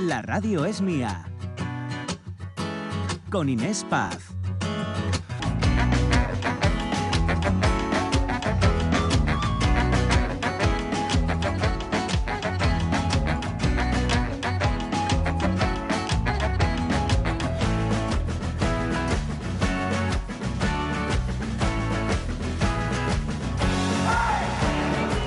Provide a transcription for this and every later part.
La radio es mía. Con Inés Paz.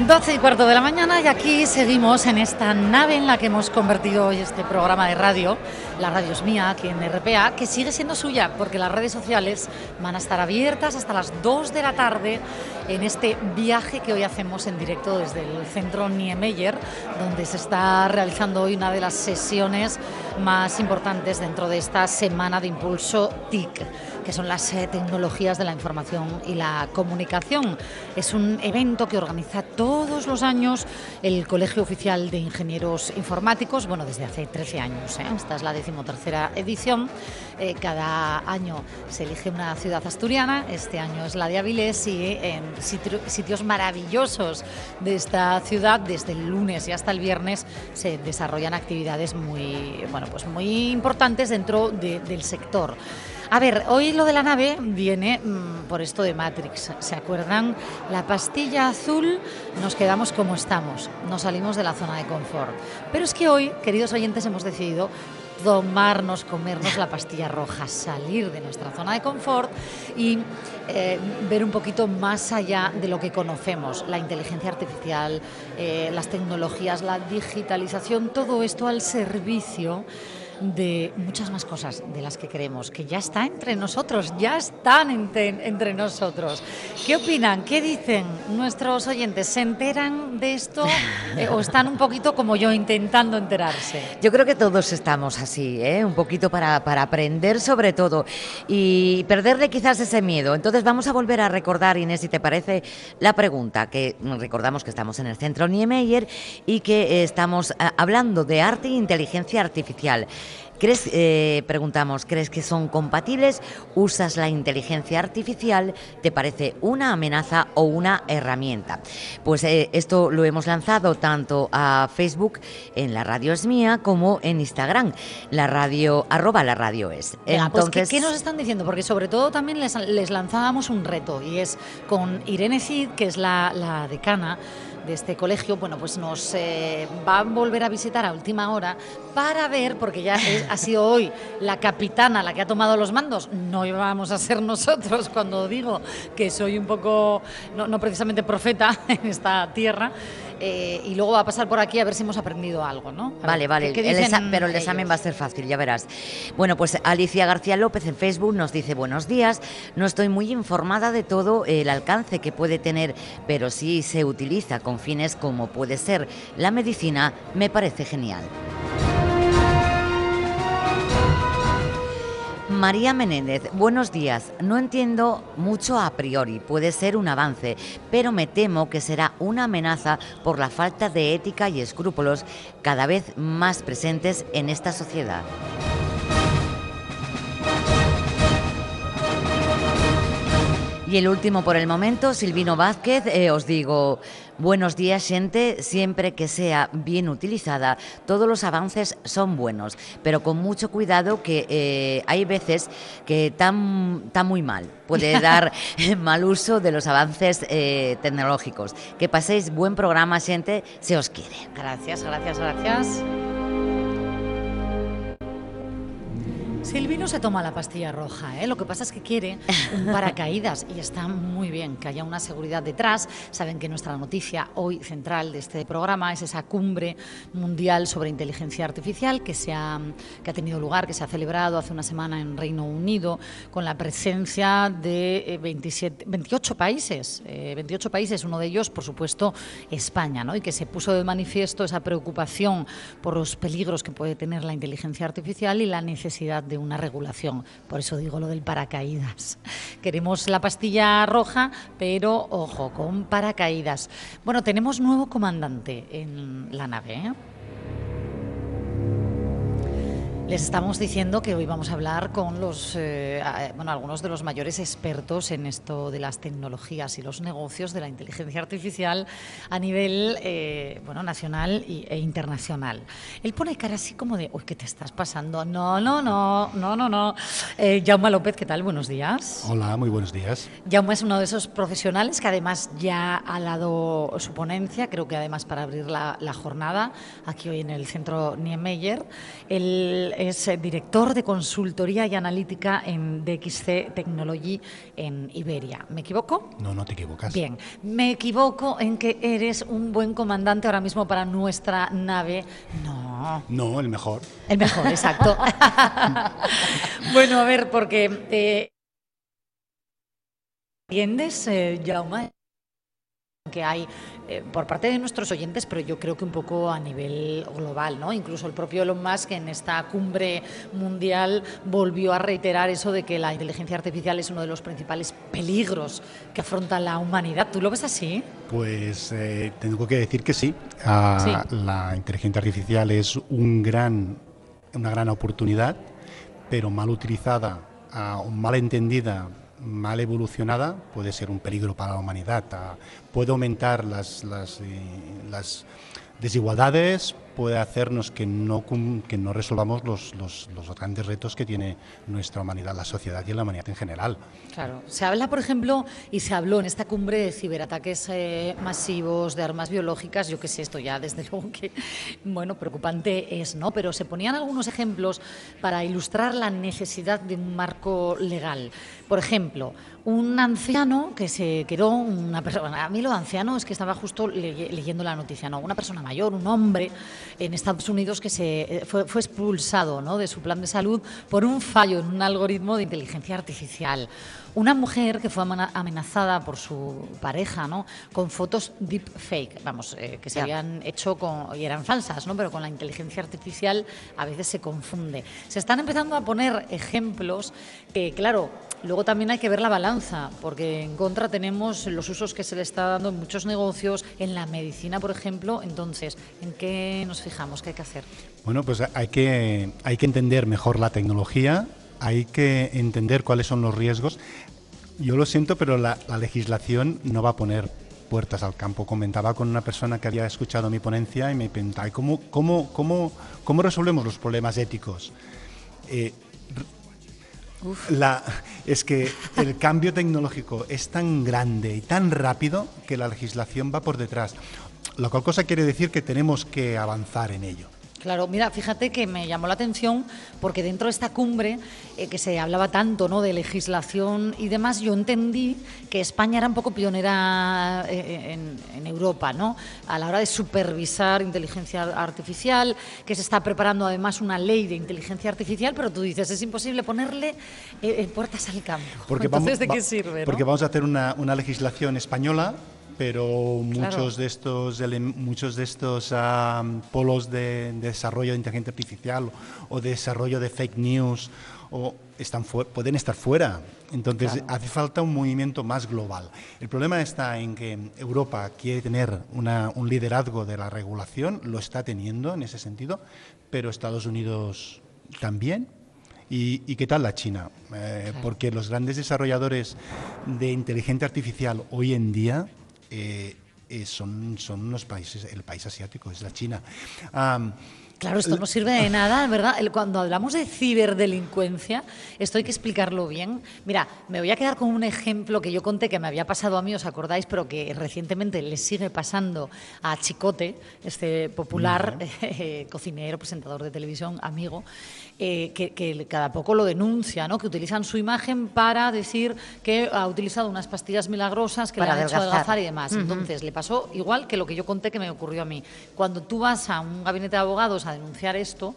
12 y cuarto de la mañana y aquí seguimos en esta nave en la que hemos convertido hoy este programa de radio, la radio es mía, aquí en RPA, que sigue siendo suya porque las redes sociales van a estar abiertas hasta las 2 de la tarde en este viaje que hoy hacemos en directo desde el centro Niemeyer, donde se está realizando hoy una de las sesiones más importantes dentro de esta semana de impulso TIC que son las eh, tecnologías de la información y la comunicación. Es un evento que organiza todos los años el Colegio Oficial de Ingenieros Informáticos, bueno, desde hace 13 años. ¿eh? Esta es la decimotercera edición. Eh, cada año se elige una ciudad asturiana, este año es la de Avilés y en sitios maravillosos de esta ciudad, desde el lunes y hasta el viernes, se desarrollan actividades muy, bueno, pues muy importantes dentro del sector. A ver, hoy lo de la nave viene mm, por esto de Matrix. ¿Se acuerdan? La pastilla azul nos quedamos como estamos, nos salimos de la zona de confort. Pero es que hoy, queridos oyentes, hemos decidido tomarnos, comernos la pastilla roja, salir de nuestra zona de confort y eh, ver un poquito más allá de lo que conocemos, la inteligencia artificial, eh, las tecnologías, la digitalización, todo esto al servicio de muchas más cosas de las que queremos, que ya está entre nosotros, ya están entre, nosotros. ¿Qué opinan? ¿Qué dicen nuestros oyentes? ¿Se enteran de esto eh, o están un poquito como yo intentando enterarse? Yo creo que todos estamos así, ¿eh? un poquito para, para aprender sobre todo y perderle quizás ese miedo. Entonces vamos a volver a recordar, Inés, si te parece, la pregunta, que recordamos que estamos en el centro Niemeyer y que estamos eh, hablando de arte e inteligencia artificial. ¿Crees, eh, preguntamos, ¿crees que son compatibles? ¿Usas la inteligencia artificial? ¿Te parece una amenaza o una herramienta? Pues eh, esto lo hemos lanzado tanto a Facebook, en la radio es mía, como en Instagram, la radio, arroba la radio es. Pues, Entonces, ¿qué, nos están diciendo? Porque sobre todo también les, lanzábamos un reto y es con Irene Cid, que es la, la decana, de este colegio, bueno, pues nos eh, va a volver a visitar a última hora para ver, porque ya ha sido hoy la capitana la que ha tomado los mandos, no íbamos a ser nosotros cuando digo que soy un poco, no, no precisamente profeta en esta tierra. Eh, y luego va a pasar por aquí a ver si hemos aprendido algo, ¿no? vale, vale, pero el examen va a ser fácil, ya verás. Bueno, pues Alicia García López en Facebook nos dice buenos días, no estoy muy informada de todo el alcance que puede tener, pero si se utiliza con fines como puede ser la medicina, me parece genial. María Menéndez, buenos días. No entiendo mucho a priori, puede ser un avance, pero me temo que será una amenaza por la falta de ética y escrúpulos cada vez más presentes en esta sociedad. Y el último por el momento, Silvino Vázquez, eh, os digo, buenos días, gente, siempre que sea bien utilizada, todos los avances son buenos, pero con mucho cuidado que eh, hay veces que están muy mal, puede dar mal uso de los avances eh, tecnológicos. Que paséis buen programa, gente, se os quiere. Gracias, gracias, gracias. Silvino se toma la pastilla roja, ¿eh? lo que pasa es que quiere un paracaídas y está muy bien que haya una seguridad detrás. Saben que nuestra noticia hoy central de este programa es esa cumbre mundial sobre inteligencia artificial que, se ha, que ha tenido lugar, que se ha celebrado hace una semana en Reino Unido con la presencia de 27, eh, 28 países, 28 eh, países, uno de ellos, por supuesto, España, ¿no? y que se puso de manifiesto esa preocupación por los peligros que puede tener la inteligencia artificial y la necesidad de una regulación. Por eso digo lo del paracaídas. Queremos la pastilla roja, pero ojo, con paracaídas. Bueno, tenemos nuevo comandante en la nave. ¿eh? Les estamos diciendo que hoy vamos a hablar con los, eh, bueno, algunos de los mayores expertos en esto de las tecnologías y los negocios de la inteligencia artificial a nivel eh, bueno, nacional e internacional. Él pone cara así como de, uy, ¿qué te estás pasando? No, no, no, no, no, no. Eh, Jaume López, ¿qué tal? Buenos días. Hola, muy buenos días. Jaume es uno de esos profesionales que además ya ha dado su ponencia, creo que además para abrir la, la jornada, aquí hoy en el centro Niemeyer. El es eh, director de consultoría y analítica en DXC Technology en Iberia. ¿Me equivoco? No, no te equivocas. Bien, me equivoco en que eres un buen comandante ahora mismo para nuestra nave. No. No, el mejor. El mejor, exacto. bueno, a ver, porque... Eh, ¿Entiendes, eh, Jaume? Que hay eh, por parte de nuestros oyentes, pero yo creo que un poco a nivel global, ¿no? Incluso el propio Elon Musk en esta cumbre mundial volvió a reiterar eso de que la inteligencia artificial es uno de los principales peligros que afronta la humanidad. ¿Tú lo ves así? Pues eh, tengo que decir que sí. Ah, la inteligencia artificial es un gran, una gran oportunidad, pero mal utilizada ah, o mal entendida mal evolucionada puede ser un peligro para la humanidad. Ah, puede aumentar las, las, eh, las desigualdades, puede hacernos que no, que no resolvamos los, los, grandes retos que tiene nuestra humanidad, la sociedad y la humanidad en general. Claro, se habla, por ejemplo, y se habló en esta cumbre de ciberataques eh, masivos, de armas biológicas, yo qué sé, esto ya desde luego que, bueno, preocupante es, ¿no? Pero se ponían algunos ejemplos para ilustrar la necesidad de un marco legal. Por ejemplo, un anciano que se quedó, una persona, a mí lo anciano es que estaba justo leyendo la noticia, ¿no? Una persona mayor, un hombre en Estados Unidos que se eh, fue, fue expulsado ¿no? de su plan de salud por un fallo en un algoritmo de inteligencia artificial. Una mujer que fue amenazada por su pareja, ¿no? Con fotos deepfake, vamos, eh, que se habían hecho con, y eran falsas, ¿no? Pero con la inteligencia artificial a veces se confunde. Se están empezando a poner ejemplos que, claro, luego también hay que ver la balanza, porque en contra tenemos los usos que se le está dando en muchos negocios, en la medicina, por ejemplo. Entonces, ¿en qué nos fijamos? ¿Qué hay que hacer? Bueno, pues hay que, hay que entender mejor la tecnología hay que entender cuáles son los riesgos. Yo lo siento, pero la, legislación no va a poner puertas al campo. Comentaba con una persona que había escuchado mi ponencia y me preguntaba, ¿cómo, cómo, cómo, cómo resolvemos los problemas éticos? Eh, la, es que el cambio tecnológico es tan grande y tan rápido que la legislación va por detrás. Lo cual cosa quiere decir que tenemos que avanzar en ello. Claro, mira, fíjate que me llamó la atención porque dentro de esta cumbre eh, que se hablaba tanto ¿no? de legislación y demás, yo entendí que España era un poco pionera eh, en, Europa, ¿no? A la hora de supervisar inteligencia artificial, que se está preparando además una ley de inteligencia artificial, pero tú dices, es imposible ponerle eh, puertas al campo. Porque Entonces, ¿de qué sirve? Porque vamos a hacer una, una legislación española pero muchos de estos muchos de estos polos de, desarrollo de inteligencia artificial o de desarrollo de fake news o están pueden estar fuera. Entonces hace falta un movimiento más global. El problema está en que Europa quiere tener un liderazgo de la regulación, lo está teniendo en ese sentido, pero Estados Unidos también. ¿Y, qué tal la China? Eh, porque los grandes desarrolladores de inteligencia artificial hoy en día eh, eh, son, son los países, el país asiático, es la China. Claro, esto no sirve de nada, ¿verdad? Cuando hablamos de ciberdelincuencia, esto hay que explicarlo bien. Mira, me voy a quedar con un ejemplo que yo conté que me había pasado a mí, ¿os acordáis? Pero que recientemente le sigue pasando a Chicote, este popular eh, cocinero, presentador de televisión, amigo, eh, que, cada poco lo denuncia, ¿no? Que utilizan su imagen para decir que ha utilizado unas pastillas milagrosas que le han hecho adelgazar y demás. Entonces, le pasó igual que lo que yo conté que me ocurrió a mí. Cuando tú vas a un gabinete de abogados a denunciar esto,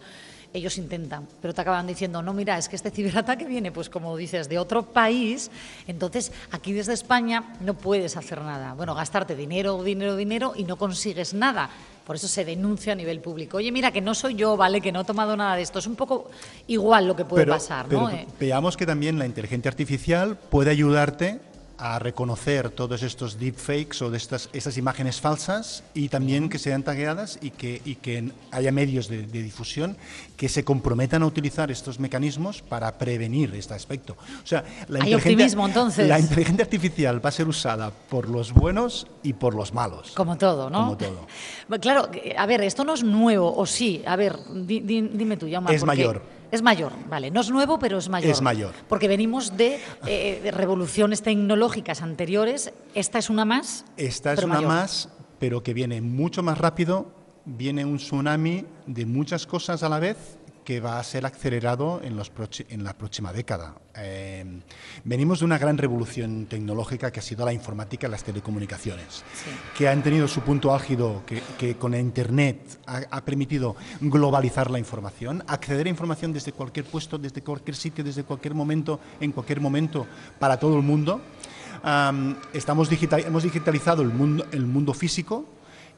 ellos intentan, pero te acaban diciendo, no, mira, es que este ciberataque viene, pues como dices, de otro país, entonces aquí desde España no puedes hacer nada. Bueno, gastarte dinero, dinero, dinero y no consigues nada. Por eso se denuncia a nivel público. Oye, mira, que no soy yo, ¿vale? Que no he tomado nada de esto. Es un poco igual lo que puede pasar, ¿no? Eh, veamos que también la inteligencia artificial puede ayudarte a reconocer todos estos deepfakes o de estas, estas imágenes falsas y también que sean tagueadas y que, y que haya medios de, difusión que se comprometan a utilizar estos mecanismos para prevenir este aspecto. O sea, la Hay optimismo entonces. La inteligencia artificial va a ser usada por los buenos y por los malos. Como todo, ¿no? Como todo. Claro, a ver, esto no es nuevo, o sí. A ver, dime tú, ya Es mayor. Es mayor, vale. No es nuevo, pero es mayor. Es mayor. Porque venimos de, eh, revoluciones tecnológicas anteriores. Esta es una más. Esta es una más, pero que viene mucho más rápido. Viene un tsunami de muchas cosas a la vez que va a ser acelerado en, los en la próxima década. Eh, venimos de una gran revolución tecnológica que ha sido la informática y las telecomunicaciones, que han tenido su punto álgido, que, con Internet ha, permitido globalizar la información, acceder a información desde cualquier puesto, desde cualquier sitio, desde cualquier momento, en cualquier momento, para todo el mundo. estamos hemos digitalizado el mundo, el mundo físico,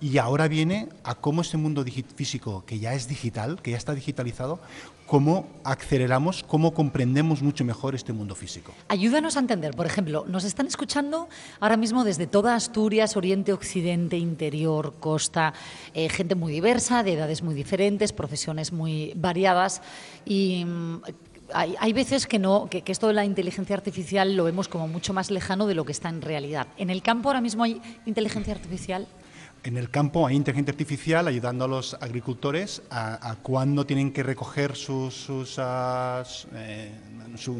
y ahora viene a cómo ese mundo físico, que ya es digital, que ya está digitalizado, cómo aceleramos, cómo comprendemos mucho mejor este mundo físico. Ayúdanos a entender, por ejemplo, nos están escuchando ahora mismo desde toda Asturias, Oriente, Occidente, Interior, Costa, eh, gente muy diversa, de edades muy diferentes, profesiones muy variadas y... Mm, hay, veces que no, que, esto de la inteligencia artificial lo vemos como mucho más lejano de lo que está en realidad. ¿En el campo ahora mismo hay inteligencia artificial? En el campo hay inteligencia artificial ayudando a los agricultores a, cuándo tienen que recoger sus, ah, eh, su,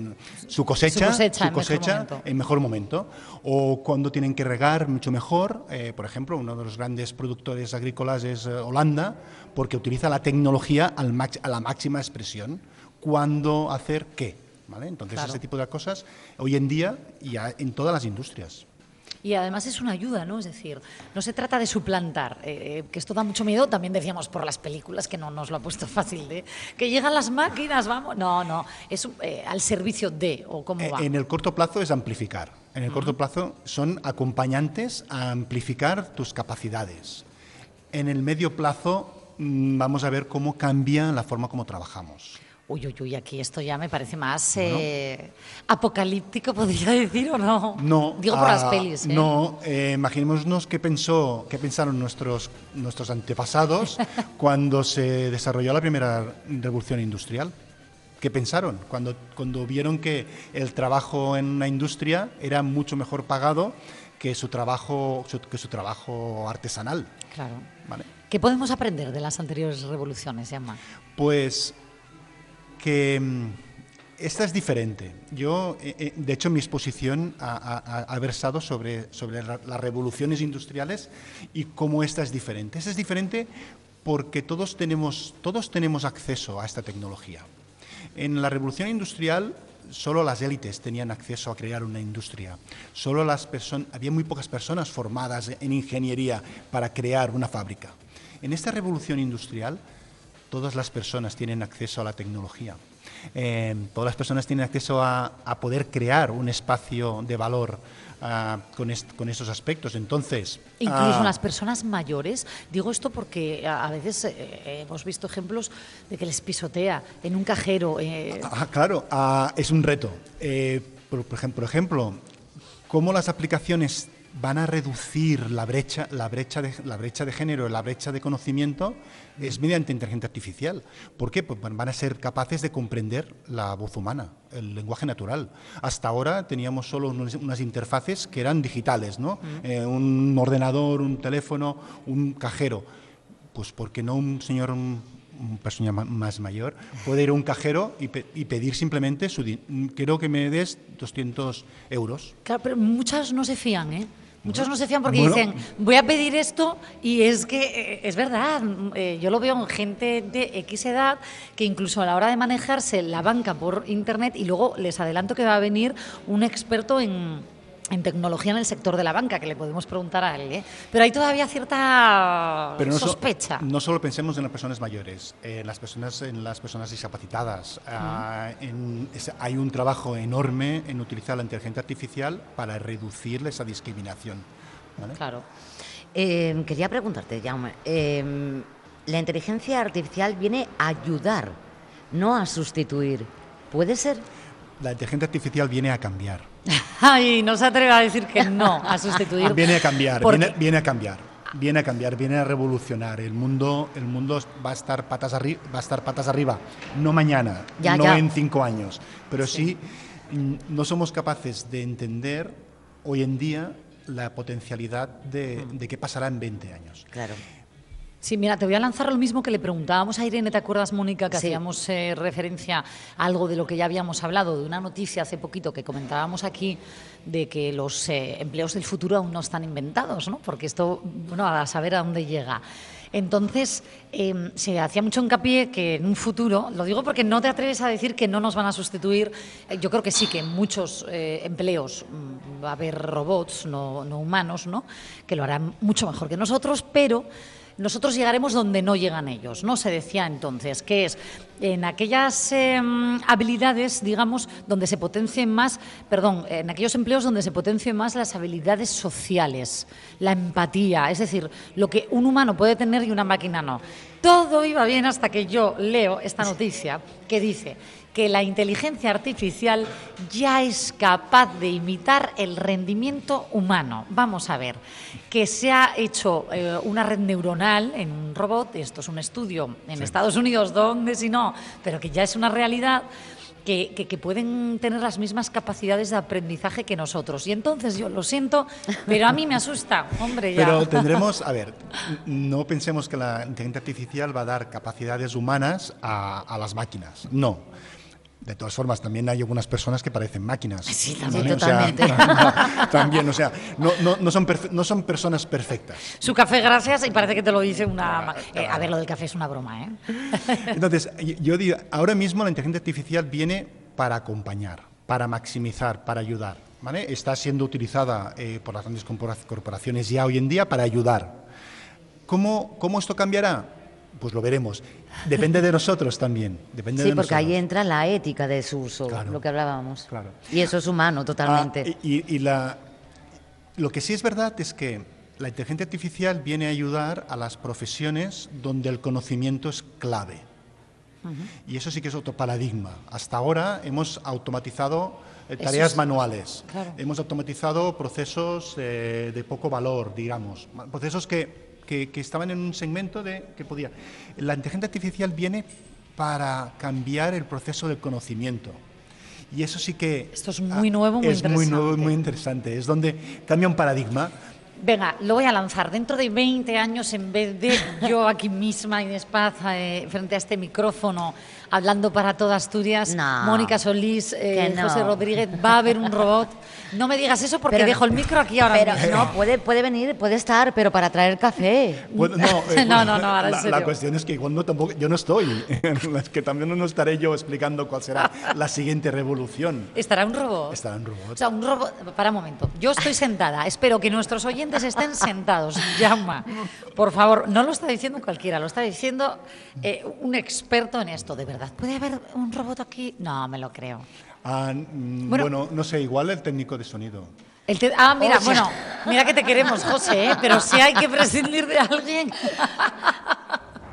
cosecha, su cosecha, en, mejor momento, o cuándo tienen que regar mucho mejor. Eh, por ejemplo, uno de los grandes productores agrícolas es eh, Holanda, porque utiliza la tecnología al a la máxima expresión. ¿Cuándo hacer qué? ¿Vale? Entonces, ese tipo de cosas hoy en día ya en todas las industrias. Y además es una ayuda, ¿no? Es decir, no se trata de suplantar, eh, eh, que esto da mucho miedo, también decíamos por las películas, que no nos lo ha puesto fácil, de que llegan las máquinas, vamos. No, no, es eh, al servicio de, o cómo va. En el corto plazo es amplificar. En el corto plazo son acompañantes a amplificar tus capacidades. En el medio plazo mm, vamos a ver cómo cambia la forma como trabajamos. Uy, uy, uy, aquí esto ya me parece más eh, apocalíptico, podría decir, ¿o no? No. Digo por las ah, pelis. ¿eh? No, eh, imaginémonos qué, pensó, qué pensaron nuestros, nuestros antepasados cuando se desarrolló la primera revolución industrial. ¿Qué pensaron cuando, cuando vieron que el trabajo en una industria era mucho mejor pagado que su trabajo, que su trabajo artesanal? Claro. ¿Qué podemos aprender de las anteriores revoluciones, Yama? Pues que mm, esta es diferente. Yo, eh, eh, de hecho, mi exposición ha, versado sobre, sobre las revoluciones industriales y cómo esta es diferente. Esta es diferente porque todos tenemos, todos tenemos acceso a esta tecnología. En la revolución industrial solo las élites tenían acceso a crear una industria. Solo las había muy pocas personas formadas en ingeniería para crear una fábrica. En esta revolución industrial todas las personas tienen acceso a la tecnología. Eh, todas las personas tienen acceso a, poder crear un espacio de valor ah, con, con, esos aspectos. Entonces, incluso ah, las personas mayores. Digo esto porque a, veces eh, hemos visto ejemplos de que les pisotea en un cajero. Eh. Ah, claro, es un reto. por, ejemplo, por ejemplo, cómo las aplicaciones van a reducir la brecha, la brecha, de, la brecha de género, la brecha de conocimiento, es mediante inteligencia artificial. ¿Por qué? Pues van a ser capaces de comprender la voz humana, el lenguaje natural. Hasta ahora teníamos solo unas interfaces que eran digitales, ¿no? Eh, un ordenador, un teléfono, un cajero. Pues porque no un señor un persona más mayor puede ir a un cajero y, pedir simplemente su quiero que me des 200 euros. Claro, pero muchas no se fían, ¿eh? Muchos no se fían porque dicen, voy a pedir esto y es que eh, es verdad, eh, yo lo veo en gente de X edad que incluso a la hora de manejarse la banca por Internet y luego les adelanto que va a venir un experto en, en tecnología en el sector de la banca, que le podemos preguntar a él. ¿eh? Pero hay todavía cierta sospecha. no solo pensemos en las personas mayores, en las personas, en las personas discapacitadas. Ah, hay un trabajo enorme en utilizar la inteligencia artificial para reducir esa discriminación. Claro. Em, quería preguntarte, Jaume, em, la inteligencia artificial viene a ayudar, no a sustituir. ¿Puede ser? La inteligencia artificial viene a cambiar Ay, no se atreve a decir que no a sustituir. Viene a cambiar, viene, a cambiar. Viene a cambiar, viene a revolucionar. El mundo, el mundo va a estar patas arriba, va a estar patas arriba, no mañana, no en cinco años, pero sí. Mm, no somos capaces de entender hoy en día la potencialidad de, de qué pasará en 20 años. Claro. Sí, mira, te voy a lanzar lo mismo que le preguntábamos a Irene, ¿te acuerdas, Mónica, que hacíamos eh, referencia a algo de lo que ya habíamos hablado, de una noticia hace poquito que comentábamos aquí, de que los eh, empleos del futuro aún no están inventados, ¿no? Porque esto, bueno, a saber a dónde llega. Entonces, em, se hacía mucho hincapié que en un futuro, lo digo porque no te atreves a decir que no nos van a sustituir, eh, yo creo que sí, que en muchos empleos mm, va a haber robots, no, no humanos, ¿no? que lo harán mucho mejor que nosotros, pero nosotros llegaremos donde no llegan ellos, ¿no? Se decía entonces, que es en aquellas em, habilidades, digamos, donde se potencien más, perdón, en aquellos empleos donde se potencien más las habilidades sociales, la empatía, es decir, lo que un humano puede tener y una máquina no. Todo iba bien hasta que yo leo esta noticia que dice que la inteligencia artificial ya es capaz de imitar el rendimiento humano. Vamos a ver, que se ha hecho eh, una red neuronal en un robot, esto es un estudio en Estados Unidos, ¿dónde si no? Pero que ya es una realidad. Que, que, pueden tener las mismas capacidades de aprendizaje que nosotros. Y entonces yo lo siento, pero a mí me asusta, hombre. Ya. Pero tendremos, a ver, no pensemos que la inteligencia artificial va a dar capacidades humanas a, a las máquinas. No de todas formas, también hay algunas personas que parecen máquinas. Sí, también, totalmente. también, o sea, no, no, son no son personas perfectas. Su café, gracias, y parece que te lo dice una... Eh, a ver, lo del café es una broma, ¿eh? Entonces, yo digo, ahora mismo la inteligencia artificial viene para acompañar, para maximizar, para ayudar. ¿vale? Está siendo utilizada eh, por las grandes corporaciones ya hoy en día para ayudar. ¿Cómo, cómo esto cambiará? Pues lo veremos. Depende de nosotros también. Depende sí, porque ahí entra la ética de su uso, lo que hablábamos. Claro. Y eso es humano totalmente. Ah, y, la, lo que sí es verdad es que la inteligencia artificial viene a ayudar a las profesiones donde el conocimiento es clave. Y eso sí que es otro paradigma. Hasta ahora hemos automatizado eh, tareas manuales, hemos automatizado procesos eh, de poco valor, digamos, procesos que que, estaban en un segmento de que podía. La inteligencia artificial viene para cambiar el proceso del conocimiento. Y eso sí que... Esto es muy nuevo, muy es muy nuevo, muy interesante. Es donde cambia un paradigma. Venga, lo voy a lanzar. Dentro de 20 años, en vez de yo aquí misma, en Paz, eh, frente a este micrófono, hablando para toda Asturias, Mónica Solís, eh, José Rodríguez, va a haber un robot. No me digas eso porque dejo el micro aquí ahora pero, No, puede, puede venir, puede estar, pero para traer café. Eh, no, no, no, ahora la, la, cuestión es que cuando tampoco, yo no estoy, es que también no estaré yo explicando cuál será la siguiente revolución. ¿Estará un robot? Estará un robot. O sea, un robot, para un momento, yo estoy sentada, espero que nuestros oyentes estén sentados. Llama, por favor, no lo está diciendo cualquiera, lo está diciendo eh, un experto en esto, de verdad. ¿Puede haber un robot aquí? No, me lo creo. Ah, mm, bueno, no sé, igual el técnico de sonido. ah, mira, bueno, mira que te queremos, José, ¿eh? pero si hay que prescindir de alguien.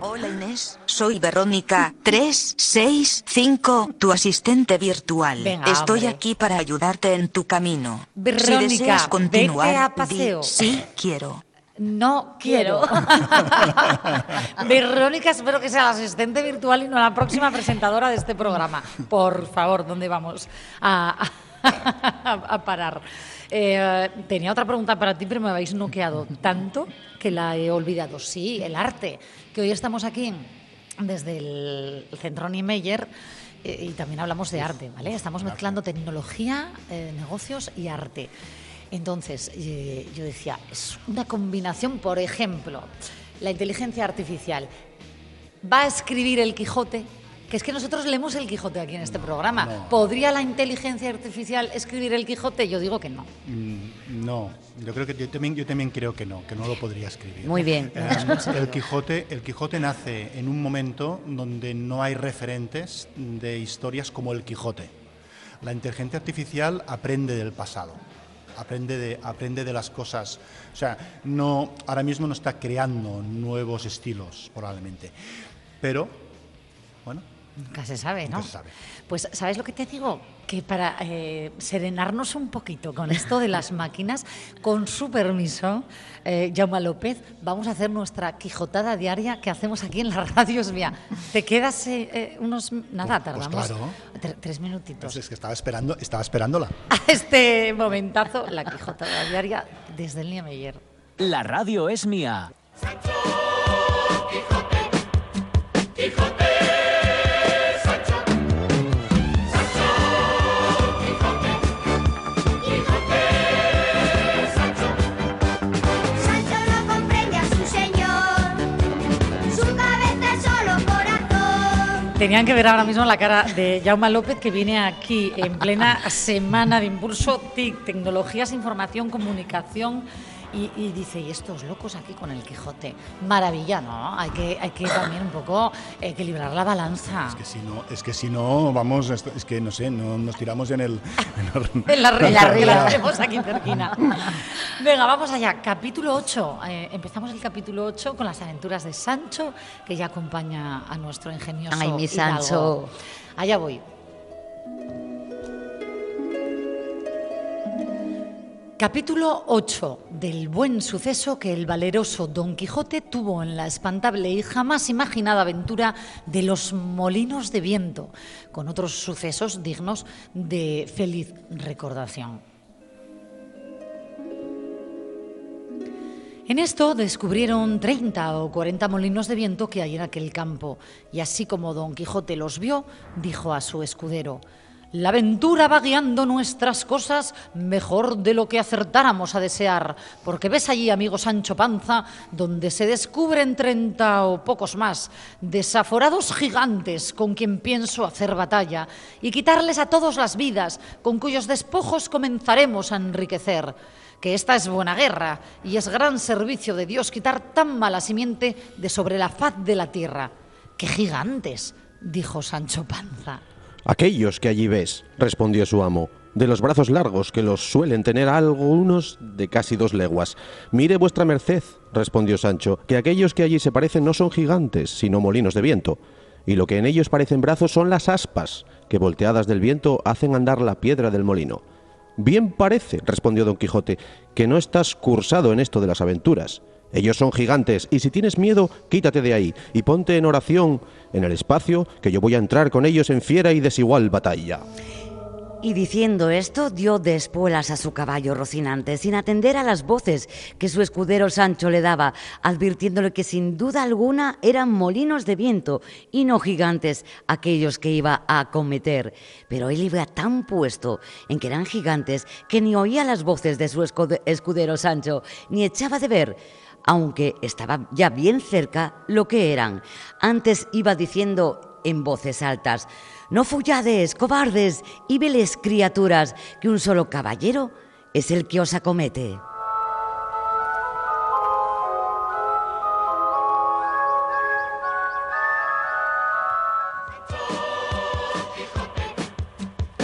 Hola Inés, soy Verónica 365, tu asistente virtual. Estoy aquí para ayudarte en tu camino. Verónica, si deseas continuar, a paseo. sí quiero. No quiero. Verónica, espero que sea la asistente virtual y no la próxima presentadora de este programa. Por favor, ¿dónde vamos a, parar? Eh, tenía otra pregunta para ti, pero me habéis noqueado tanto que la he olvidado. Sí, el arte, que hoy estamos aquí desde el Centro Niemeyer eh, y también hablamos de arte, ¿vale? Estamos mezclando tecnología, eh, negocios y arte. Entonces, eh, yo decía, es una combinación, por ejemplo, la inteligencia artificial va a escribir el Quijote, que es que nosotros leemos el Quijote aquí en este programa. ¿Podría la inteligencia artificial escribir el Quijote? Yo digo que no. Mm, no, yo creo que yo también, yo también creo que no, que no lo podría escribir. Muy bien. Eh, el, Quijote, el Quijote nace en un momento donde no hay referentes de historias como el Quijote. La inteligencia artificial aprende del pasado aprende de, aprende de las cosas. O sea, no, ahora mismo no está creando nuevos estilos, probablemente. Pero, bueno. Nunca se sabe, ¿no? se sabe. Pues, ¿sabes lo que te digo? que para eh, serenarnos un poquito con esto de las máquinas, con su permiso, eh, Jaume López, vamos a hacer nuestra quijotada diaria que hacemos aquí en la radio. Mía. ¿Te quedas eh, eh, unos... Nada, pues, pues tardamos claro. tres minutitos. Pues es que estaba, esperando, estaba esperándola. A este momentazo, la quijotada diaria desde el Niemeyer. La radio es mía. Tenían que ver ahora mismo la cara de Jaume López que viene aquí en plena semana de impulso TIC, tecnologías, información, comunicación y, dice, ¿y estos locos aquí con el Quijote? Maravilla, ¿no? Hay que, hay que también un poco equilibrar la balanza. Es que si no, es que si no vamos, es que no sé, no nos tiramos en el... En, la, regla, hacemos aquí cerquina. Venga, vamos allá. Capítulo 8. Eh, empezamos el capítulo 8 con las aventuras de Sancho, que ya acompaña a nuestro ingenioso Ay, mi Sancho. Allá voy. Capítulo 8 del buen suceso que el valeroso Don Quijote tuvo en la espantable y jamás imaginada aventura de los molinos de viento, con otros sucesos dignos de feliz recordación. En esto descubrieron 30 o 40 molinos de viento que hay en aquel campo, y así como Don Quijote los vio, dijo a su escudero, la aventura va guiando nuestras cosas mejor de lo que acertáramos a desear, porque ves allí, amigo Sancho Panza, donde se descubren treinta o pocos más, desaforados gigantes con quien pienso hacer batalla y quitarles a todos las vidas, con cuyos despojos comenzaremos a enriquecer. Que esta es buena guerra y es gran servicio de Dios quitar tan mala simiente de sobre la faz de la tierra. ¡Qué gigantes! dijo Sancho Panza. Aquellos que allí ves, respondió su amo, de los brazos largos que los suelen tener algunos de casi dos leguas. Mire vuestra merced, respondió Sancho, que aquellos que allí se parecen no son gigantes, sino molinos de viento, y lo que en ellos parecen brazos son las aspas, que volteadas del viento hacen andar la piedra del molino. Bien parece, respondió don Quijote, que no estás cursado en esto de las aventuras. Ellos son gigantes, y si tienes miedo, quítate de ahí, y ponte en oración en el espacio, que yo voy a entrar con ellos en fiera y desigual batalla. Y diciendo esto, dio de espuelas a su caballo Rocinante, sin atender a las voces que su escudero Sancho le daba, advirtiéndole que sin duda alguna eran molinos de viento y no gigantes aquellos que iba a acometer. Pero él iba tan puesto en que eran gigantes que ni oía las voces de su escudero Sancho, ni echaba de ver aunque estaba ya bien cerca lo que eran. Antes iba diciendo en voces altas, No fullades, cobardes y veles criaturas, que un solo caballero es el que os acomete.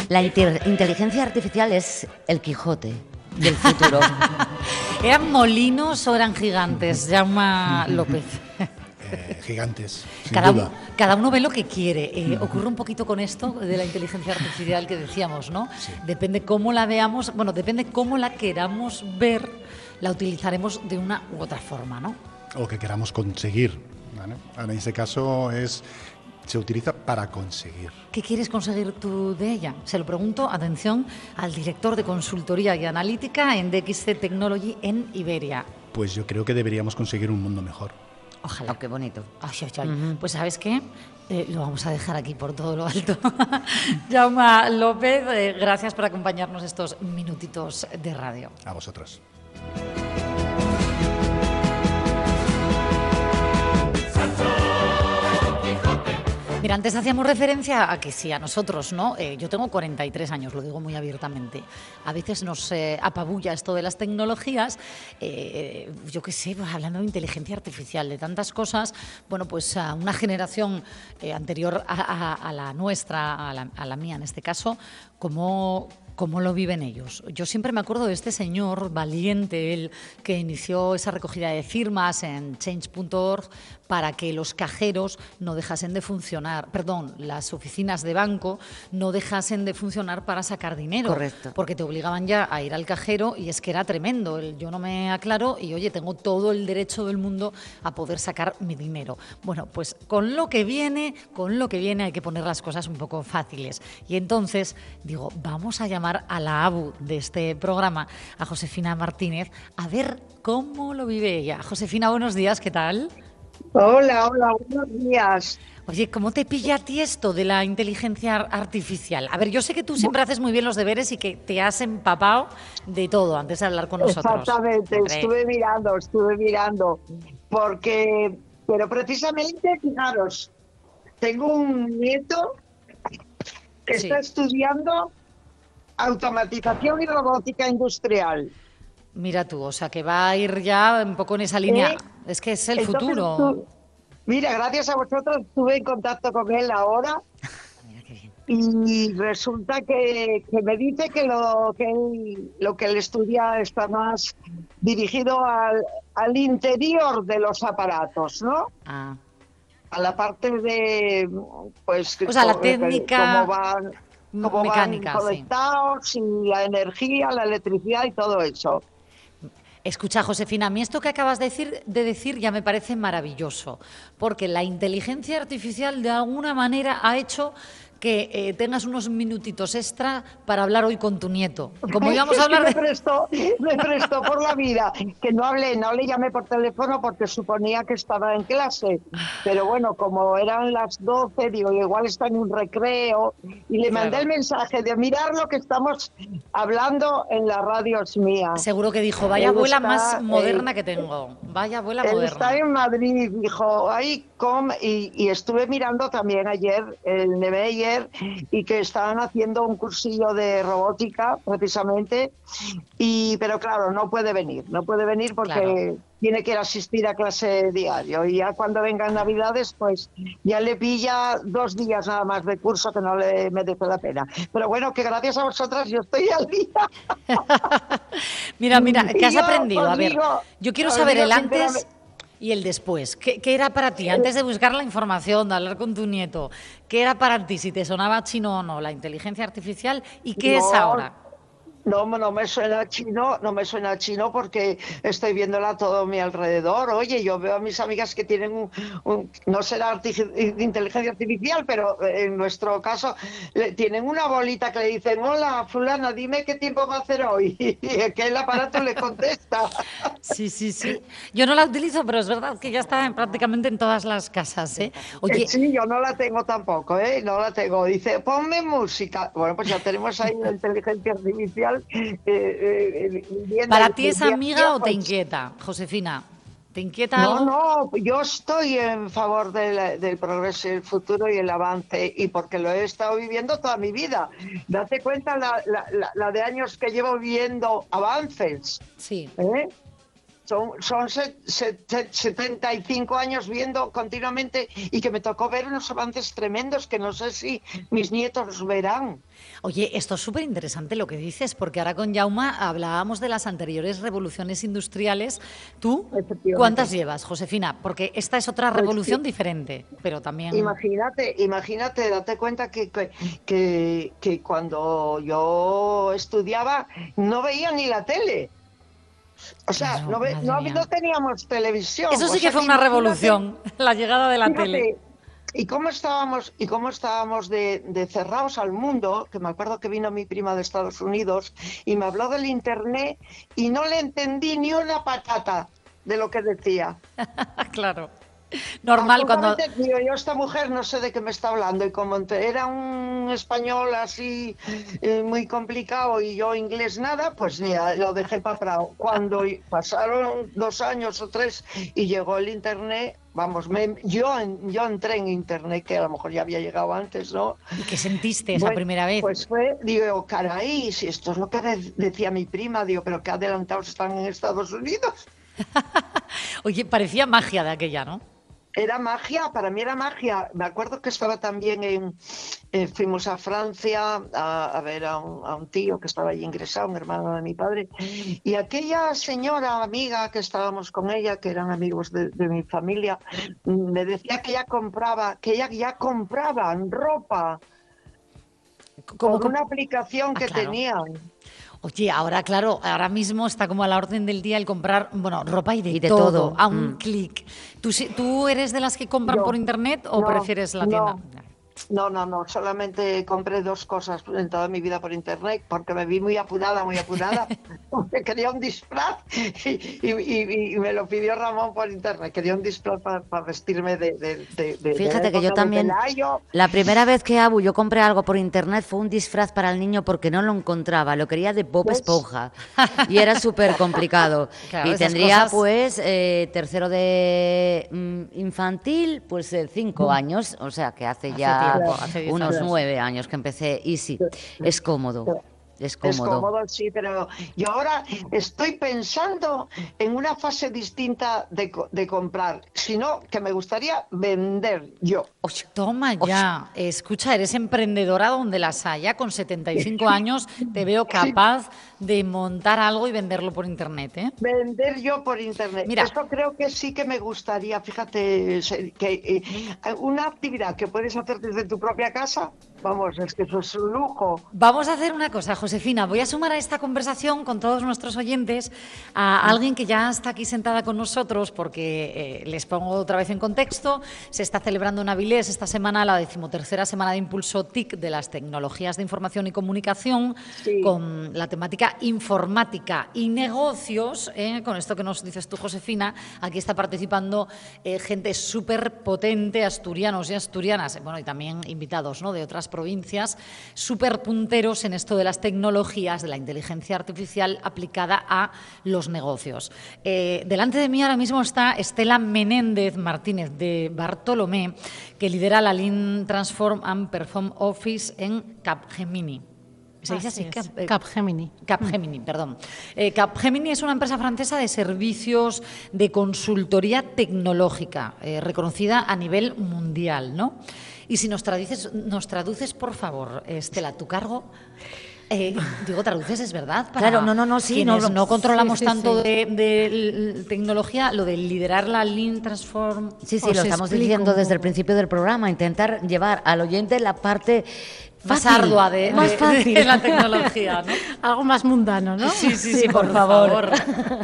La inteligencia artificial es el Quijote del futuro. ¿Eran molinos o eran gigantes? Llama López. Eh, gigantes. Sin cada, duda. cada uno ve lo que quiere. Eh, ocurre un poquito con esto de la inteligencia artificial que decíamos, ¿no? Depende cómo la veamos, bueno, depende cómo la queramos ver, la utilizaremos de una u otra forma, ¿no? O que queramos conseguir. En ese caso es se utiliza para conseguir. ¿Qué quieres conseguir tú de ella? Se lo pregunto, atención, al director de consultoría y analítica en DXC Technology en Iberia. Pues yo creo que deberíamos conseguir un mundo mejor. Ojalá. Oh, qué bonito. Pues sabes qué, eh, lo vamos a dejar aquí por todo lo alto. Jaume López, eh, gracias por acompañarnos estos minutitos de radio. A vosotros. Mira, antes hacíamos referencia a que sí, a nosotros, ¿no? Eh, yo tengo 43 años, lo digo muy abiertamente. A veces nos eh, apabulla esto de las tecnologías, eh, yo qué sé, pues, hablando de inteligencia artificial, de tantas cosas, bueno, pues a una generación anterior a, la nuestra, a la, mía en este caso, como ¿Cómo lo viven ellos? Yo siempre me acuerdo de este señor valiente, el que inició esa recogida de firmas en change.org para que los cajeros no dejasen de funcionar, perdón, las oficinas de banco no dejasen de funcionar para sacar dinero. Correcto. Porque te obligaban ya a ir al cajero y es que era tremendo. Yo no me aclaro y oye, tengo todo el derecho del mundo a poder sacar mi dinero. Bueno, pues con lo que viene, con lo que viene hay que poner las cosas un poco fáciles. Y entonces digo, vamos a llamar a la ABU de este programa, a Josefina Martínez, a ver cómo lo vive ella. Josefina, buenos días, ¿qué tal? Hola, hola, buenos días. Oye, ¿cómo te pilla a ti esto de la inteligencia artificial? A ver, yo sé que tú siempre haces muy bien los deberes y que te has empapado de todo antes de hablar con nosotros. Exactamente, estuve mirando, estuve mirando, porque, pero precisamente, fijaros, tengo un nieto que está estudiando automatización y robótica industrial. Mira tú, o sea que va a ir ya un poco en esa línea. Eh, es que es el futuro. mira, gracias a vosotros estuve en contacto con él ahora. Y resulta que, me dice que lo que él, lo que él estudia está más dirigido al, al interior de los aparatos, ¿no? Ah. A la parte de, pues, o sea, la técnica, cómo van, cómo mecánica, van conectados y la energía, la electricidad y todo eso. Escucha, Josefina, a mí esto que acabas de decir, de decir ya me parece maravilloso, porque la inteligencia artificial de alguna manera ha hecho que eh, tengas unos minutitos extra para hablar hoy con tu nieto. Como íbamos a hablar de... me, prestó, me prestó por la vida, que no hablé, no le llamé por teléfono porque suponía que estaba en clase. Pero bueno, como eran las 12, digo, igual está en un recreo, y le mandé el mensaje de mirar lo que estamos hablando en la radio es mía. Seguro que dijo, vaya abuela más moderna que tengo, vaya abuela moderna. Está en Madrid, dijo, ay, com, y, y estuve mirando también ayer el Nemeyer y que estaban haciendo un cursillo de robótica precisamente, y pero claro, no puede venir, no puede venir porque tiene que ir a asistir a clase diario y ya cuando vengan Navidades pues ya le pilla dos días nada más de curso que no le merece la pena. Pero bueno, que gracias a vosotras yo estoy al día. mira, mira, ¿qué has aprendido? A ver, yo quiero saber el antes y el después. ¿Qué, era para ti? Antes de buscar la información, de hablar con tu nieto, ¿qué era para ti? Si te sonaba chino o no, la inteligencia artificial, ¿y qué es ahora? No, no me suena chino, no me suena chino porque estoy viéndola a todo mi alrededor. Oye, yo veo a mis amigas que tienen un, no será inteligencia artificial, pero en nuestro caso tienen una bolita que le dicen, hola, fulana, dime qué tiempo va a hacer hoy. Y que el aparato le contesta. Sí, sí, sí. Yo no la utilizo, pero es verdad que ya está prácticamente en todas las casas. ¿eh? Oye, sí, yo no la tengo tampoco, ¿eh? No la tengo. Dice, ponme música. Bueno, pues ya tenemos ahí la inteligencia artificial eh, eh, ¿Para ti es amiga o te inquieta, Josefina? ¿Te inquieta algo? No, no, yo estoy en favor del, progreso, el futuro y el avance, y porque lo he estado viviendo toda mi vida. Date cuenta la, la, de años que llevo viviendo avances. Sí. ¿eh? Son, son 75 años viendo continuamente y que me tocó ver unos avances tremendos que no sé si mis nietos verán. Oye, esto es súper interesante lo que dices, porque ahora con Jauma hablábamos de las anteriores revoluciones industriales. ¿Tú cuántas llevas, Josefina? Porque esta es otra pues revolución diferente, pero también... Imagínate, imagínate, date cuenta que, que, que cuando yo estudiaba no veía ni la tele. O sea, no, no, teníamos televisión. Eso sí que fue una revolución, la llegada de la tele. Y cómo estábamos, y cómo estábamos de, cerrados al mundo, que me acuerdo que vino mi prima de Estados Unidos y me habló del internet y no le entendí ni una patata de lo que decía. claro. Normal cuando. yo, esta mujer no sé de qué me está hablando, y como era un español así eh, muy complicado y yo inglés nada, pues ya lo dejé para Cuando pasaron dos años o tres y llegó el internet, vamos, yo, yo entré en internet, que a lo mejor ya había llegado antes, ¿no? ¿Y qué sentiste esa primera vez? Pues fue, digo, caray, si esto es lo que decía mi prima, digo, pero qué adelantados están en Estados Unidos. Oye, parecía magia de aquella, ¿no? Era magia, para mí era magia. Me acuerdo que estaba también en, eh, fuimos a Francia a, ver a un, tío que estaba allí ingresado, un hermano de mi padre, y aquella señora amiga que estábamos con ella, que eran amigos de, mi familia, me decía que ella compraba, que ella ya compraba ropa con una aplicación que ah, tenían. Oye, ahora claro, ahora mismo está como a la orden del día el comprar, bueno, ropa y de, todo, a un mm. clic. ¿Tú, ¿Tú eres de las que compran por internet o prefieres la tienda? No, no, no, solamente compré dos cosas en toda mi vida por internet porque me vi muy apurada, muy apurada. quería un disfraz y, me lo pidió Ramón por internet. Quería un disfraz para, vestirme de, Fíjate que yo también, la primera vez que Abu yo compré algo por internet fue un disfraz para el niño porque no lo encontraba, lo quería de Bob pues Esponja y era súper complicado. y tendría pues eh, tercero de mm, infantil, pues eh, cinco mm. años, o sea que hace ya unos nueve años que empecé y sí, es cómodo. Es cómodo. sí, pero yo ahora estoy pensando en una fase distinta de, comprar, sino que me gustaría vender yo. toma ya, escucha, eres emprendedora donde las haya, con 75 años te veo capaz de montar algo y venderlo por internet. ¿eh? Vender yo por internet. Mira, Esto creo que sí que me gustaría, fíjate, que eh, una actividad que puedes hacer desde tu propia casa Vamos, es que eso es un lujo. Vamos a hacer una cosa, Josefina. Voy a sumar a esta conversación con todos nuestros oyentes a alguien que ya está aquí sentada con nosotros, porque eh, les pongo otra vez en contexto. Se está celebrando en Avilés esta semana la decimotercera semana de impulso TIC de las tecnologías de información y comunicación, con la temática informática y negocios. Eh, con esto que nos dices tú, Josefina, aquí está participando eh, gente súper potente, asturianos y asturianas, bueno, y también invitados ¿no? de otras provincias, súper punteros en esto de las tecnologías, de la inteligencia artificial aplicada a los negocios. Eh, delante de mí ahora mismo está Estela Menéndez Martínez de Bartolomé, que lidera la Lean Transform and Perform Office en Capgemini. ¿Se dice así? Eh, Capgemini. Capgemini, perdón. Eh, Capgemini es una empresa francesa de servicios de consultoría tecnológica, reconocida a nivel mundial, ¿no? Y si nos traduces, nos traduces por favor, Estela, tu cargo. Eh, digo, traduces, es verdad. claro, no, no, no, sí. No, no, controlamos tanto De, tecnología, lo de liderar la Lean Transform. Sí, sí, lo estamos diciendo desde el principio del programa, intentar llevar al oyente la parte más ardua de, más fácil. la tecnología, ¿no? Algo más mundano, ¿no? Sí, sí, sí, por, favor.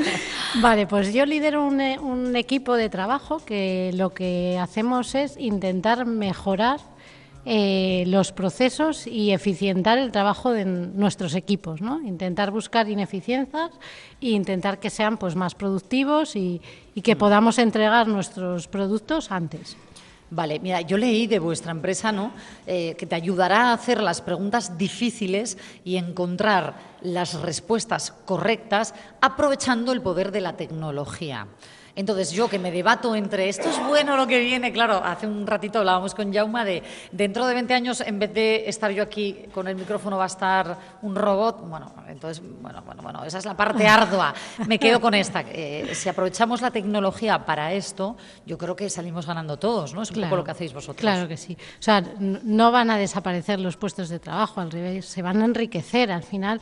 vale, pues yo lidero un, un, equipo de trabajo que lo que hacemos es intentar mejorar eh, los procesos y eficientar el trabajo de nuestros equipos, ¿no? Intentar buscar ineficiencias e intentar que sean pues más productivos y, y que mm. podamos entregar nuestros productos antes. Vale, mira, yo leí de vuestra empresa, ¿no? Eh, que te ayudará a hacer las preguntas difíciles y encontrar las respuestas correctas aprovechando el poder de la tecnología. Entonces yo que me debato entre esto es bueno lo que viene, claro, hace un ratito hablábamos con Jauma de dentro de 20 años en vez de estar yo aquí con el micrófono va a estar un robot, bueno, entonces, bueno, bueno, bueno, esa es la parte ardua, me quedo con esta. Eh, si aprovechamos la tecnología para esto, yo creo que salimos ganando todos, ¿no? Es un poco lo que hacéis vosotros. Claro que sí. O sea, no van a desaparecer los puestos de trabajo, al revés, se van a enriquecer al final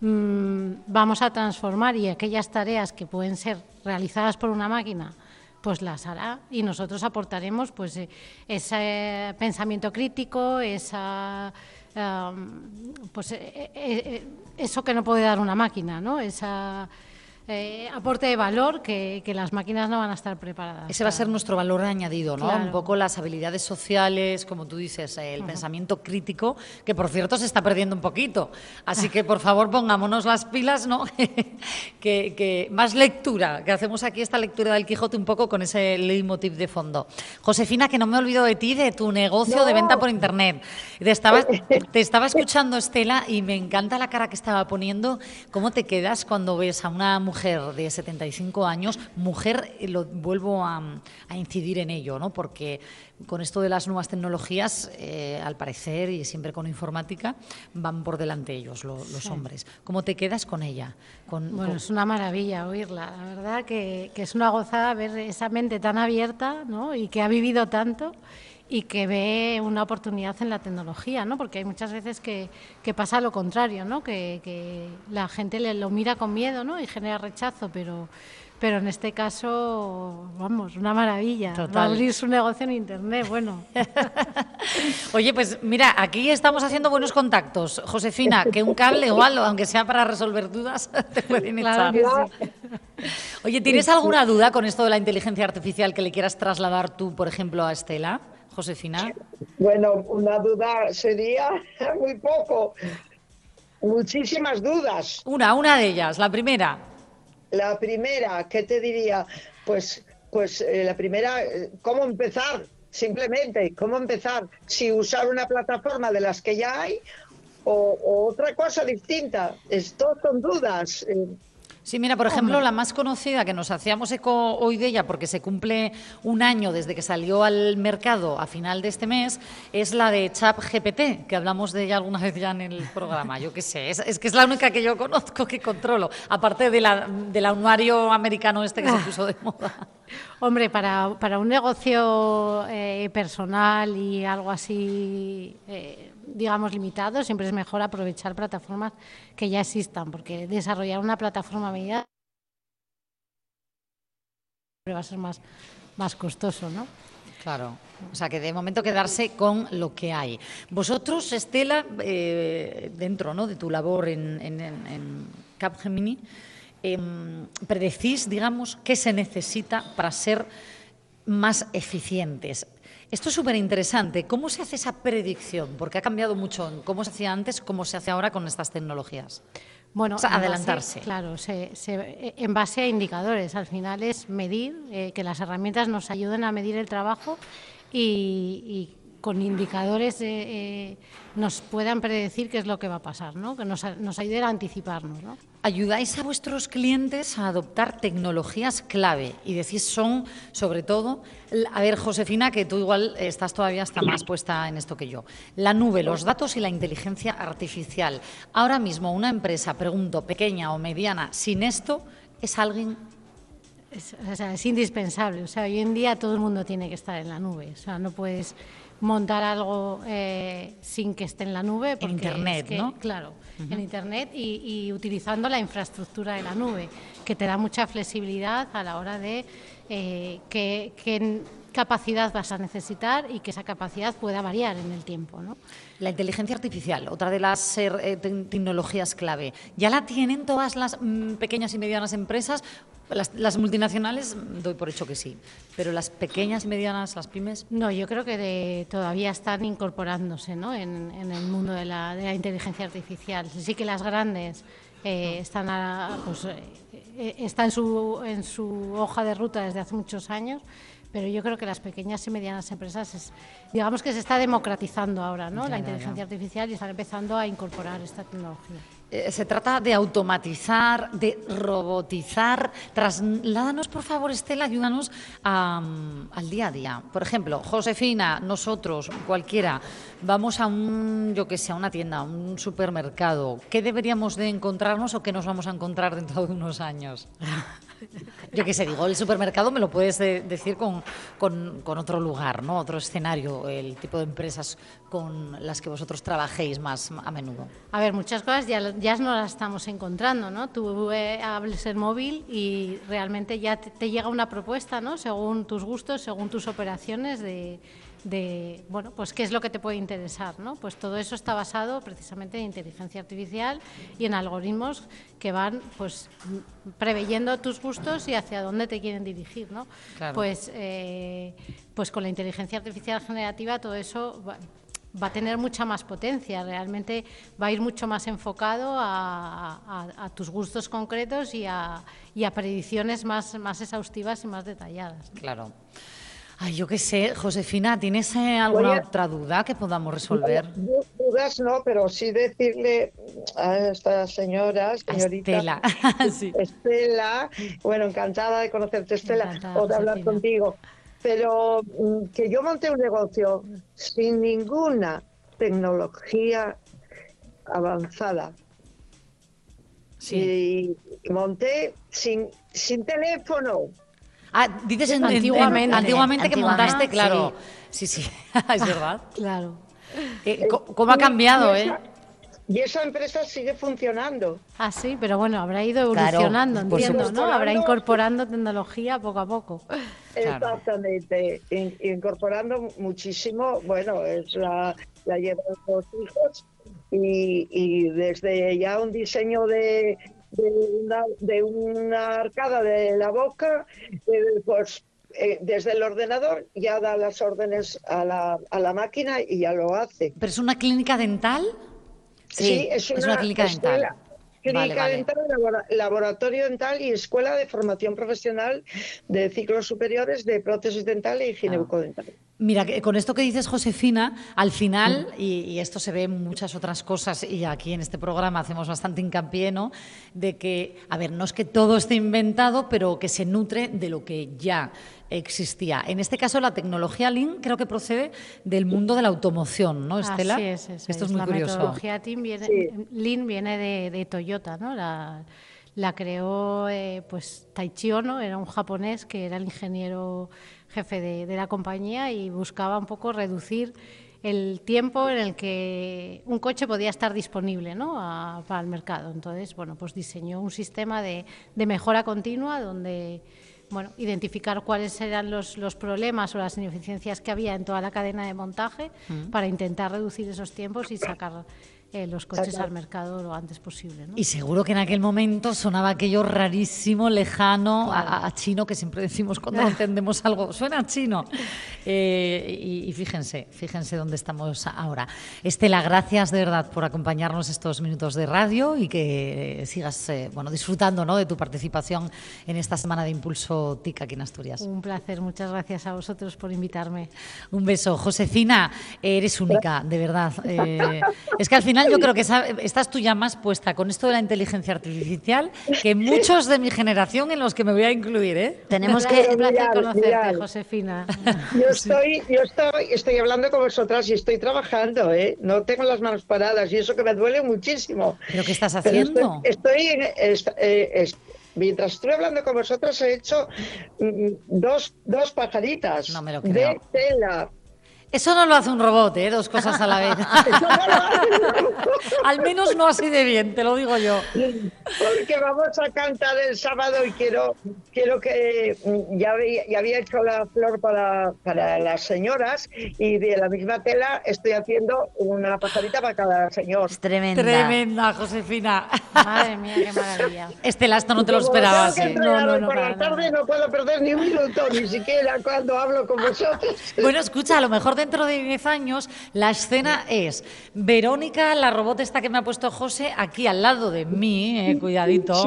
Mm, vamos a transformar y aquellas tareas que pueden ser realizadas por una máquina, pues las hará y nosotros aportaremos pues eh, ese pensamiento crítico, esa pues eh, eh, eso que no puede dar una máquina, ¿no? Esa eh, aporte de valor que, las máquinas no van a estar preparadas. Ese va a ser nuestro valor añadido, ¿no? Un poco las habilidades sociales, como tú dices, el pensamiento crítico, que por cierto se está perdiendo un poquito. Así que por favor pongámonos las pilas, ¿no? que, más lectura, que hacemos aquí esta lectura del Quijote un poco con ese leitmotiv de fondo. Josefina, que no me olvido de ti, de tu negocio de venta por internet. Te estaba, te estaba escuchando, Estela, y me encanta la cara que estaba poniendo. ¿Cómo te quedas cuando ves a una mujer mujer de 75 años, mujer, eh, lo vuelvo a, incidir en ello, ¿no? porque con esto de las nuevas tecnologías, eh, al parecer, y siempre con informática, van por delante ellos, los hombres. ¿Cómo te quedas con ella? bueno, es una maravilla oírla, la verdad que, que es una gozada ver esa mente tan abierta ¿no? y que ha vivido tanto y que ve una oportunidad en la tecnología, ¿no? Porque hay muchas veces que, que pasa lo contrario, ¿no? Que, que, la gente le, lo mira con miedo, ¿no? Y genera rechazo, pero pero en este caso, vamos, una maravilla. Total. abrir su negocio en Internet, bueno. Oye, pues mira, aquí estamos haciendo buenos contactos. Josefina, que un cable o algo, aunque sea para resolver dudas, te pueden echar. Oye, ¿tienes alguna duda con esto de la inteligencia artificial que le quieras trasladar tú, por ejemplo, a Estela? Josefina? Bueno, una duda sería muy poco. Muchísimas dudas. Una, una de ellas, la primera. La primera, ¿qué te diría? Pues, pues eh, la primera, eh, ¿cómo empezar? Simplemente, ¿cómo empezar? Si usar una plataforma de las que ya hay o, otra cosa distinta. Esto son dudas. Eh, Sí, mira, por ejemplo, la más conocida que nos hacíamos eco hoy de ella, porque se cumple un año desde que salió al mercado a final de este mes, es la de Chap GPT, que hablamos de ella alguna vez ya en el programa. Yo qué sé, es, que es la única que yo conozco que controlo, aparte de la, del anuario americano este que se puso de moda. Hombre, para, para un negocio eh, personal y algo así. Eh, digamos, limitados, siempre es mejor aprovechar plataformas que ya existan, porque desarrollar una plataforma medida va a ser más, más costoso, ¿no? Claro, o sea que de momento quedarse con lo que hay. Vosotros, Estela, eh, dentro ¿no? de tu labor en, en, en Capgemini, em, predecís, digamos, qué se necesita para ser más eficientes. Esto es súper interesante. ¿Cómo se hace esa predicción? Porque ha cambiado mucho en cómo se hacía antes, cómo se hace ahora con estas tecnologías. Bueno, adelantarse. claro, en base a indicadores. Al final es medir, eh, que las herramientas nos ayuden a medir el trabajo y, con indicadores eh, nos puedan predecir qué es lo que va a pasar, ¿no? que nos, nos ayuden a anticiparnos. ¿no? ayudáis a vuestros clientes a adoptar tecnologías clave y decís son, sobre todo, a ver, Josefina, que tú igual estás todavía hasta más puesta en esto que yo, la nube, los datos y la inteligencia artificial. Ahora mismo una empresa, pregunto, pequeña o mediana, sin esto, ¿es alguien es, o sea, es, indispensable. O sea, hoy en día todo el mundo tiene que estar en la nube. O sea, no puedes montar algo eh, sin que esté en la nube. en Internet, ¿no? Claro, en Internet y, utilizando la infraestructura de la nube, que te da mucha flexibilidad a la hora de eh, que, que capacidad vas a necesitar y que esa capacidad pueda variar en el tiempo. ¿no? La inteligencia artificial, otra de las eh, tecnologías clave, ¿ya la tienen todas las mm, pequeñas y medianas empresas? Las, multinacionales doy por hecho que sí, pero las pequeñas y medianas, las pymes. No, yo creo que todavía están incorporándose ¿no? en, el mundo de la, de la, inteligencia artificial. Sí que las grandes eh, están, pues, eh, está en su, en su hoja de ruta desde hace muchos años, pero yo creo que las pequeñas y medianas empresas, digamos que se está democratizando ahora ¿no? la inteligencia artificial y están empezando a incorporar esta tecnología. Eh, se trata de automatizar, de robotizar. Trasládanos, por favor, Estela, ayúdanos al día a día. Por ejemplo, Josefina, nosotros, cualquiera, vamos a un, yo que sé, a una tienda, a un supermercado. ¿Qué deberíamos de encontrarnos o qué nos vamos a encontrar dentro de unos años? Yo qué sé, digo, el supermercado me lo puedes decir con, con, otro lugar, ¿no? Otro escenario, el tipo de empresas con las que vosotros trabajéis más a menudo. A ver, muchas cosas ya, ya no las estamos encontrando, ¿no? Tú eh, hables el móvil y realmente ya te, llega una propuesta, ¿no? Según tus gustos, según tus operaciones de de, bueno, pues qué es lo que te puede interesar, ¿no? Pues todo eso está basado precisamente en inteligencia artificial y en algoritmos que van, pues, preveyendo tus gustos y hacia dónde te quieren dirigir, ¿no? Pues, eh, pues con la inteligencia artificial generativa todo eso va, a tener mucha más potencia, realmente va a ir mucho más enfocado a, tus gustos concretos y a, y a predicciones más, más exhaustivas y más detalladas. Claro. Ay, yo qué sé, Josefina, ¿tienes eh, alguna otra duda que podamos resolver? dudas no, pero sí decirle a esta señora, señorita. Estela. Estela, bueno, encantada de conocerte, Estela, o de hablar contigo. Pero mm, que yo monté un negocio sin ninguna tecnología avanzada. Sí. Y monté sin, sin teléfono. Ah, dices antiguamente, antiguamente, que montaste, claro. Sí, sí, es verdad. claro. Eh, ¿Cómo ha cambiado, eh? Y esa empresa sigue funcionando. Ah, sí, pero bueno, habrá ido evolucionando, entiendo, ¿no? Habrá incorporando tecnología poco a poco. Exactamente, incorporando muchísimo, bueno, es la, la llevan los hijos y, desde ya un diseño de, de, una, arcada de la boca, eh, pues eh, desde el ordenador ya da las órdenes a la, a la máquina y ya lo hace. ¿Pero es una clínica dental? Sí, es, una, clínica dental. Clínica dental, laboratorio dental y escuela de formación profesional de ciclos superiores de prótesis dental y ginecodental. Mira, con esto que dices, Josefina, al final, y, esto se ve en muchas otras cosas, y aquí en este programa hacemos bastante hincapié, ¿no? De que, a ver, no es que todo esté inventado, pero que se nutre de lo que ya existía. En este caso, la tecnología Lean creo que procede del mundo de la automoción, ¿no, Estela? Así es, Esto es, muy la metodología Lean viene, de, Toyota, ¿no? La, creó eh, pues Taichi Ono, era un japonés que era el ingeniero jefe de, la compañía y buscaba un poco reducir el tiempo en el que un coche podía estar disponible ¿no? para el mercado. Entonces, bueno, pues diseñó un sistema de, de mejora continua donde bueno, identificar cuáles eran los, los, problemas o las ineficiencias que había en toda la cadena de montaje mm. para intentar reducir esos tiempos y sacar eh, los coches al mercado lo antes posible. Y seguro que en aquel momento sonaba aquello rarísimo, lejano, a, chino, que siempre decimos cuando entendemos algo, suena chino. Eh, y, fíjense, fíjense dónde estamos ahora. Estela, gracias de verdad por acompañarnos estos minutos de radio y que sigas eh, bueno, disfrutando ¿no? de tu participación en esta semana de Impulso TIC aquí en Asturias. Un placer, muchas gracias a vosotros por invitarme. Un beso. Josefina, eres única, de verdad. es que al final yo creo que estás tú ya más puesta con esto de la inteligencia artificial que muchos de mi generación en los que me voy a incluir, ¿eh? Tenemos que conocerte, Josefina. Yo estoy, yo estoy, estoy hablando con vosotras y estoy trabajando, ¿eh? No tengo las manos paradas y eso que me duele muchísimo. ¿Pero qué estás haciendo? estoy, eh, mientras estoy hablando con vosotros he hecho mm, dos, dos pajaritas de tela eso no lo hace un robot, ¿eh? Dos cosas a la vez. Al menos no así de bien, te lo digo yo. Porque vamos a cantar el sábado y quiero, quiero que mm, ya había, ya había hecho la flor para, para las señoras y de la misma tela estoy haciendo una pajarita para cada señor. tremenda. Tremenda, Josefina. Madre mía, qué maravilla. Estela, esto no te lo esperabas. No, no, no. Por la tarde no puedo perder ni un minuto, ni siquiera cuando hablo con vosotros. Bueno, escucha, a lo mejor dentro de 10 años la escena es Verónica, la robot esta que me ha puesto José, aquí al lado de mí, eh, cuidadito.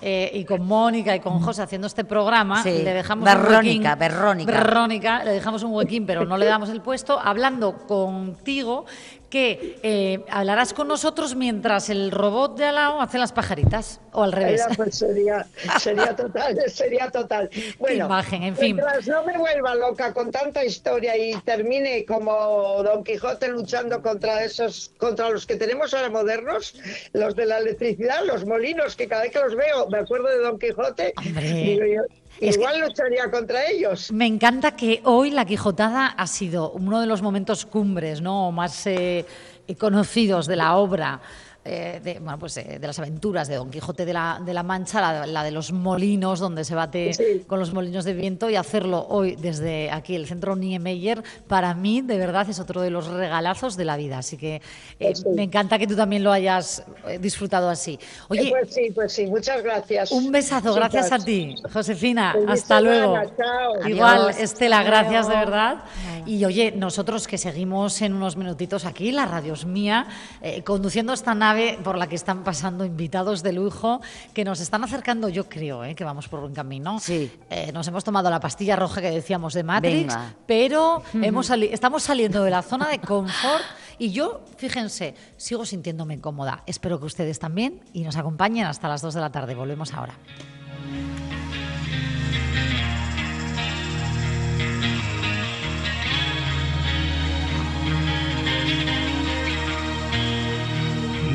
Eh, y con Mónica y con José haciendo este programa, le dejamos Verónica, un Verónica. Verónica, le dejamos un huequín, pero no le damos el puesto, hablando contigo que eh, hablarás con nosotros mientras el robot de al lado hace las pajaritas, o al revés. Pues sería, sería total, sería total. Bueno, imagen, en fin. Mientras no me vuelva loca con tanta historia y termine como Don Quijote luchando contra esos, contra los que tenemos ahora modernos, los de la electricidad, los molinos, que cada vez que los veo me acuerdo de Don Quijote. Igual lucharía contra ellos. Me encanta que hoy la Quijotada ha sido uno de los momentos cumbres, ¿no? Más eh, conocidos de la obra. Eh, de, bueno, pues, eh, de las aventuras de Don Quijote de la, de la Mancha, la, de los molinos, donde se bate con los molinos de viento, y hacerlo hoy desde aquí, el centro Niemeyer, para mí, de verdad, es otro de los regalazos de la vida. Así que eh, pues me encanta que tú también lo hayas disfrutado así. Oye, pues sí, pues sí, muchas gracias. Un besazo, gracias a ti, Josefina. Hasta luego. Igual, Estela, gracias de verdad. Y oye, nosotros que seguimos en unos minutitos aquí, la radio es mía, conduciendo esta nave nave por la que están pasando invitados de lujo que nos están acercando, yo creo, ¿eh? que vamos por buen camino. Sí. Eh, nos hemos tomado la pastilla roja que decíamos de Matrix, pero hemos estamos saliendo de la zona de confort y yo, fíjense, sigo sintiéndome cómoda. Espero que ustedes también y nos acompañen hasta las 2 de la tarde. Volvemos ahora.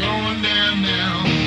going down now.